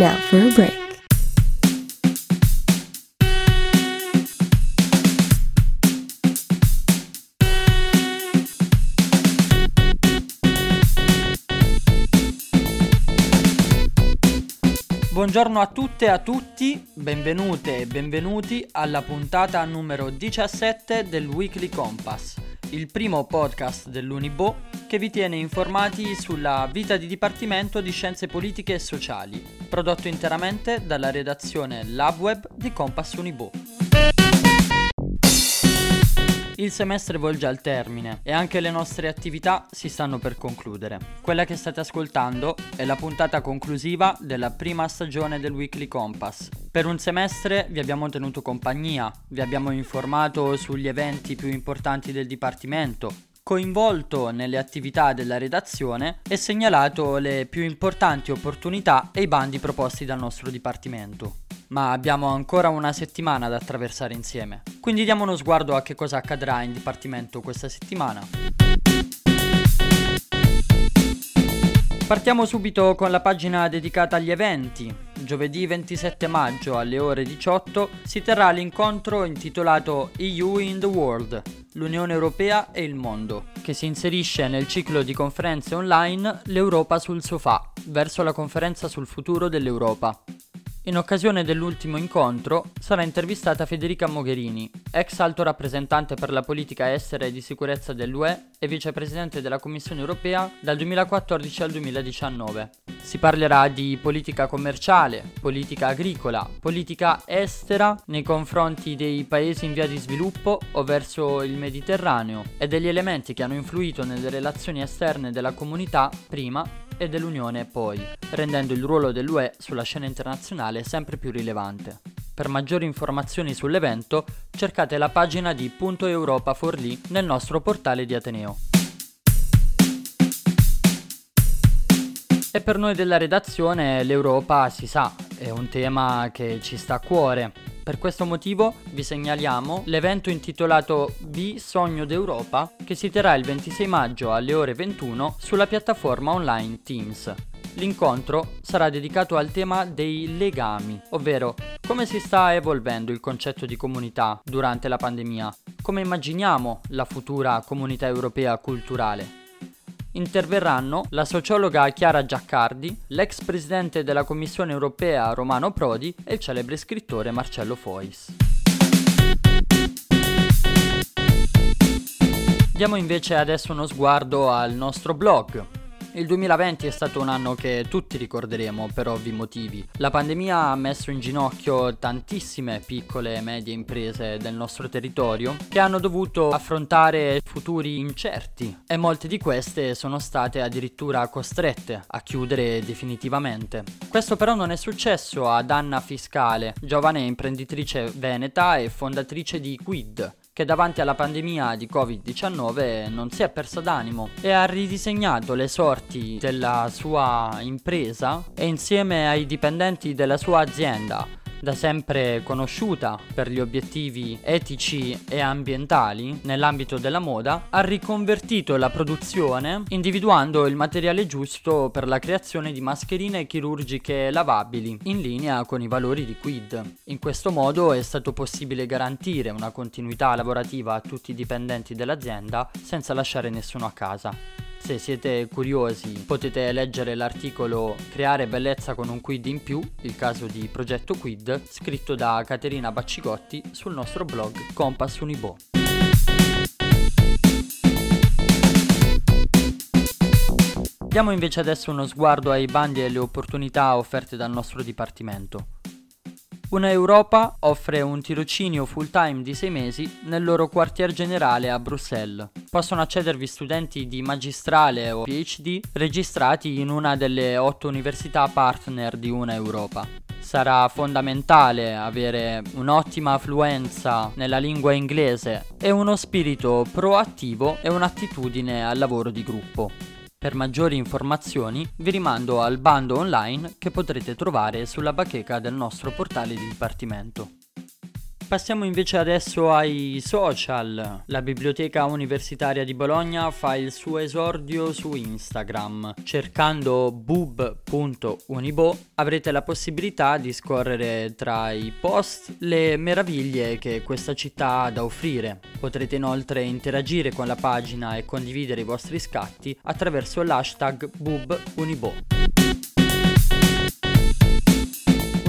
Now for a break. Buongiorno a tutte e a tutti, benvenute e benvenuti alla puntata numero 17 del Weekly Compass, il primo podcast dell'Unibo che vi tiene informati sulla vita di Dipartimento di Scienze Politiche e Sociali, prodotto interamente dalla redazione LabWeb di Compass Unibo. Il semestre volge al termine e anche le nostre attività si stanno per concludere. Quella che state ascoltando è la puntata conclusiva della prima stagione del Weekly Compass. Per un semestre vi abbiamo tenuto compagnia, vi abbiamo informato sugli eventi più importanti del Dipartimento, coinvolto nelle attività della redazione e segnalato le più importanti opportunità e i bandi proposti dal nostro Dipartimento ma abbiamo ancora una settimana da attraversare insieme. Quindi diamo uno sguardo a che cosa accadrà in Dipartimento questa settimana. Partiamo subito con la pagina dedicata agli eventi. Giovedì 27 maggio alle ore 18 si terrà l'incontro intitolato EU in the World, l'Unione Europea e il mondo, che si inserisce nel ciclo di conferenze online L'Europa sul sofà, verso la conferenza sul futuro dell'Europa. In occasione dell'ultimo incontro sarà intervistata Federica Mogherini, ex alto rappresentante per la politica estera e di sicurezza dell'UE e vicepresidente della Commissione europea dal 2014 al 2019. Si parlerà di politica commerciale, politica agricola, politica estera nei confronti dei paesi in via di sviluppo o verso il Mediterraneo e degli elementi che hanno influito nelle relazioni esterne della comunità prima e dell'Unione poi, rendendo il ruolo dell'UE sulla scena internazionale sempre più rilevante. Per maggiori informazioni sull'evento cercate la pagina di Punto Europa Forlì nel nostro portale di Ateneo. E per noi della redazione l'Europa si sa, è un tema che ci sta a cuore. Per questo motivo vi segnaliamo l'evento intitolato B Sogno d'Europa che si terrà il 26 maggio alle ore 21 sulla piattaforma online Teams. L'incontro sarà dedicato al tema dei legami, ovvero come si sta evolvendo il concetto di comunità durante la pandemia, come immaginiamo la futura comunità europea culturale interverranno la sociologa Chiara Giaccardi, l'ex presidente della Commissione europea Romano Prodi e il celebre scrittore Marcello Fois. Diamo invece adesso uno sguardo al nostro blog, il 2020 è stato un anno che tutti ricorderemo per ovvi motivi. La pandemia ha messo in ginocchio tantissime piccole e medie imprese del nostro territorio che hanno dovuto affrontare futuri incerti e molte di queste sono state addirittura costrette a chiudere definitivamente. Questo però non è successo ad Anna Fiscale, giovane imprenditrice veneta e fondatrice di Quid, che davanti alla pandemia di Covid-19 non si è persa d'animo e ha ridisegnato le sorti della sua impresa e insieme ai dipendenti della sua azienda da sempre conosciuta per gli obiettivi etici e ambientali nell'ambito della moda, ha riconvertito la produzione individuando il materiale giusto per la creazione di mascherine chirurgiche lavabili in linea con i valori di Quid. In questo modo è stato possibile garantire una continuità lavorativa a tutti i dipendenti dell'azienda senza lasciare nessuno a casa. Se siete curiosi potete leggere l'articolo Creare bellezza con un quid in più, il caso di Progetto Quid, scritto da Caterina Baccicotti sul nostro blog Compass Unibo. Diamo invece adesso uno sguardo ai bandi e alle opportunità offerte dal nostro dipartimento. Una Europa offre un tirocinio full time di 6 mesi nel loro quartier generale a Bruxelles. Possono accedervi studenti di magistrale o PhD registrati in una delle 8 università partner di Una Europa. Sarà fondamentale avere un'ottima affluenza nella lingua inglese e uno spirito proattivo e un'attitudine al lavoro di gruppo. Per maggiori informazioni vi rimando al bando online che potrete trovare sulla bacheca del nostro portale di dipartimento. Passiamo invece adesso ai social. La Biblioteca Universitaria di Bologna fa il suo esordio su Instagram. Cercando bub.unibo avrete la possibilità di scorrere tra i post le meraviglie che questa città ha da offrire. Potrete inoltre interagire con la pagina e condividere i vostri scatti attraverso l'hashtag bubunibo.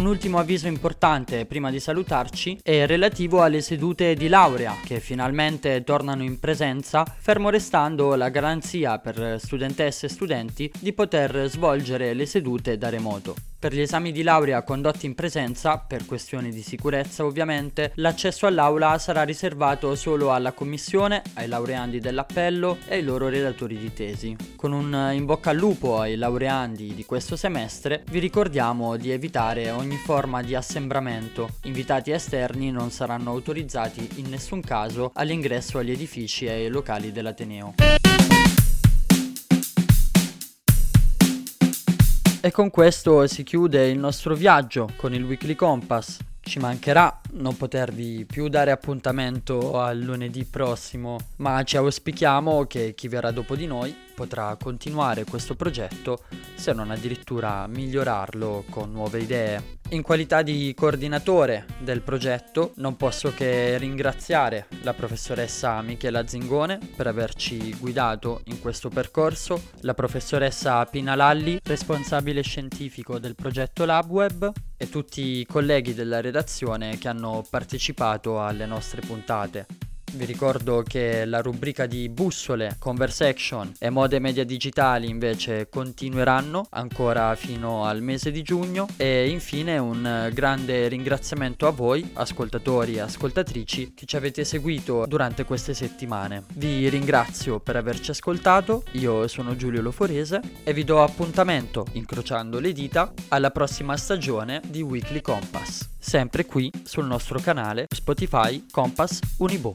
Un ultimo avviso importante prima di salutarci è relativo alle sedute di laurea che finalmente tornano in presenza, fermo restando la garanzia per studentesse e studenti di poter svolgere le sedute da remoto. Per gli esami di laurea condotti in presenza, per questioni di sicurezza ovviamente, l'accesso all'aula sarà riservato solo alla commissione, ai laureandi dell'appello e ai loro relatori di tesi. Con un in bocca al lupo ai laureandi di questo semestre, vi ricordiamo di evitare ogni forma di assembramento. Invitati esterni non saranno autorizzati in nessun caso all'ingresso agli edifici e ai locali dell'Ateneo. E con questo si chiude il nostro viaggio con il Weekly Compass. Ci mancherà non potervi più dare appuntamento al lunedì prossimo, ma ci auspichiamo che chi verrà dopo di noi potrà continuare questo progetto, se non addirittura migliorarlo con nuove idee. In qualità di coordinatore del progetto non posso che ringraziare la professoressa Michela Zingone per averci guidato in questo percorso, la professoressa Pina Lalli, responsabile scientifico del progetto LabWeb e tutti i colleghi della redazione che hanno partecipato alle nostre puntate. Vi ricordo che la rubrica di bussole, conversation e mode media digitali invece continueranno ancora fino al mese di giugno e infine un grande ringraziamento a voi, ascoltatori e ascoltatrici, che ci avete seguito durante queste settimane. Vi ringrazio per averci ascoltato, io sono Giulio Loforese e vi do appuntamento, incrociando le dita, alla prossima stagione di Weekly Compass, sempre qui sul nostro canale Spotify Compass Unibo.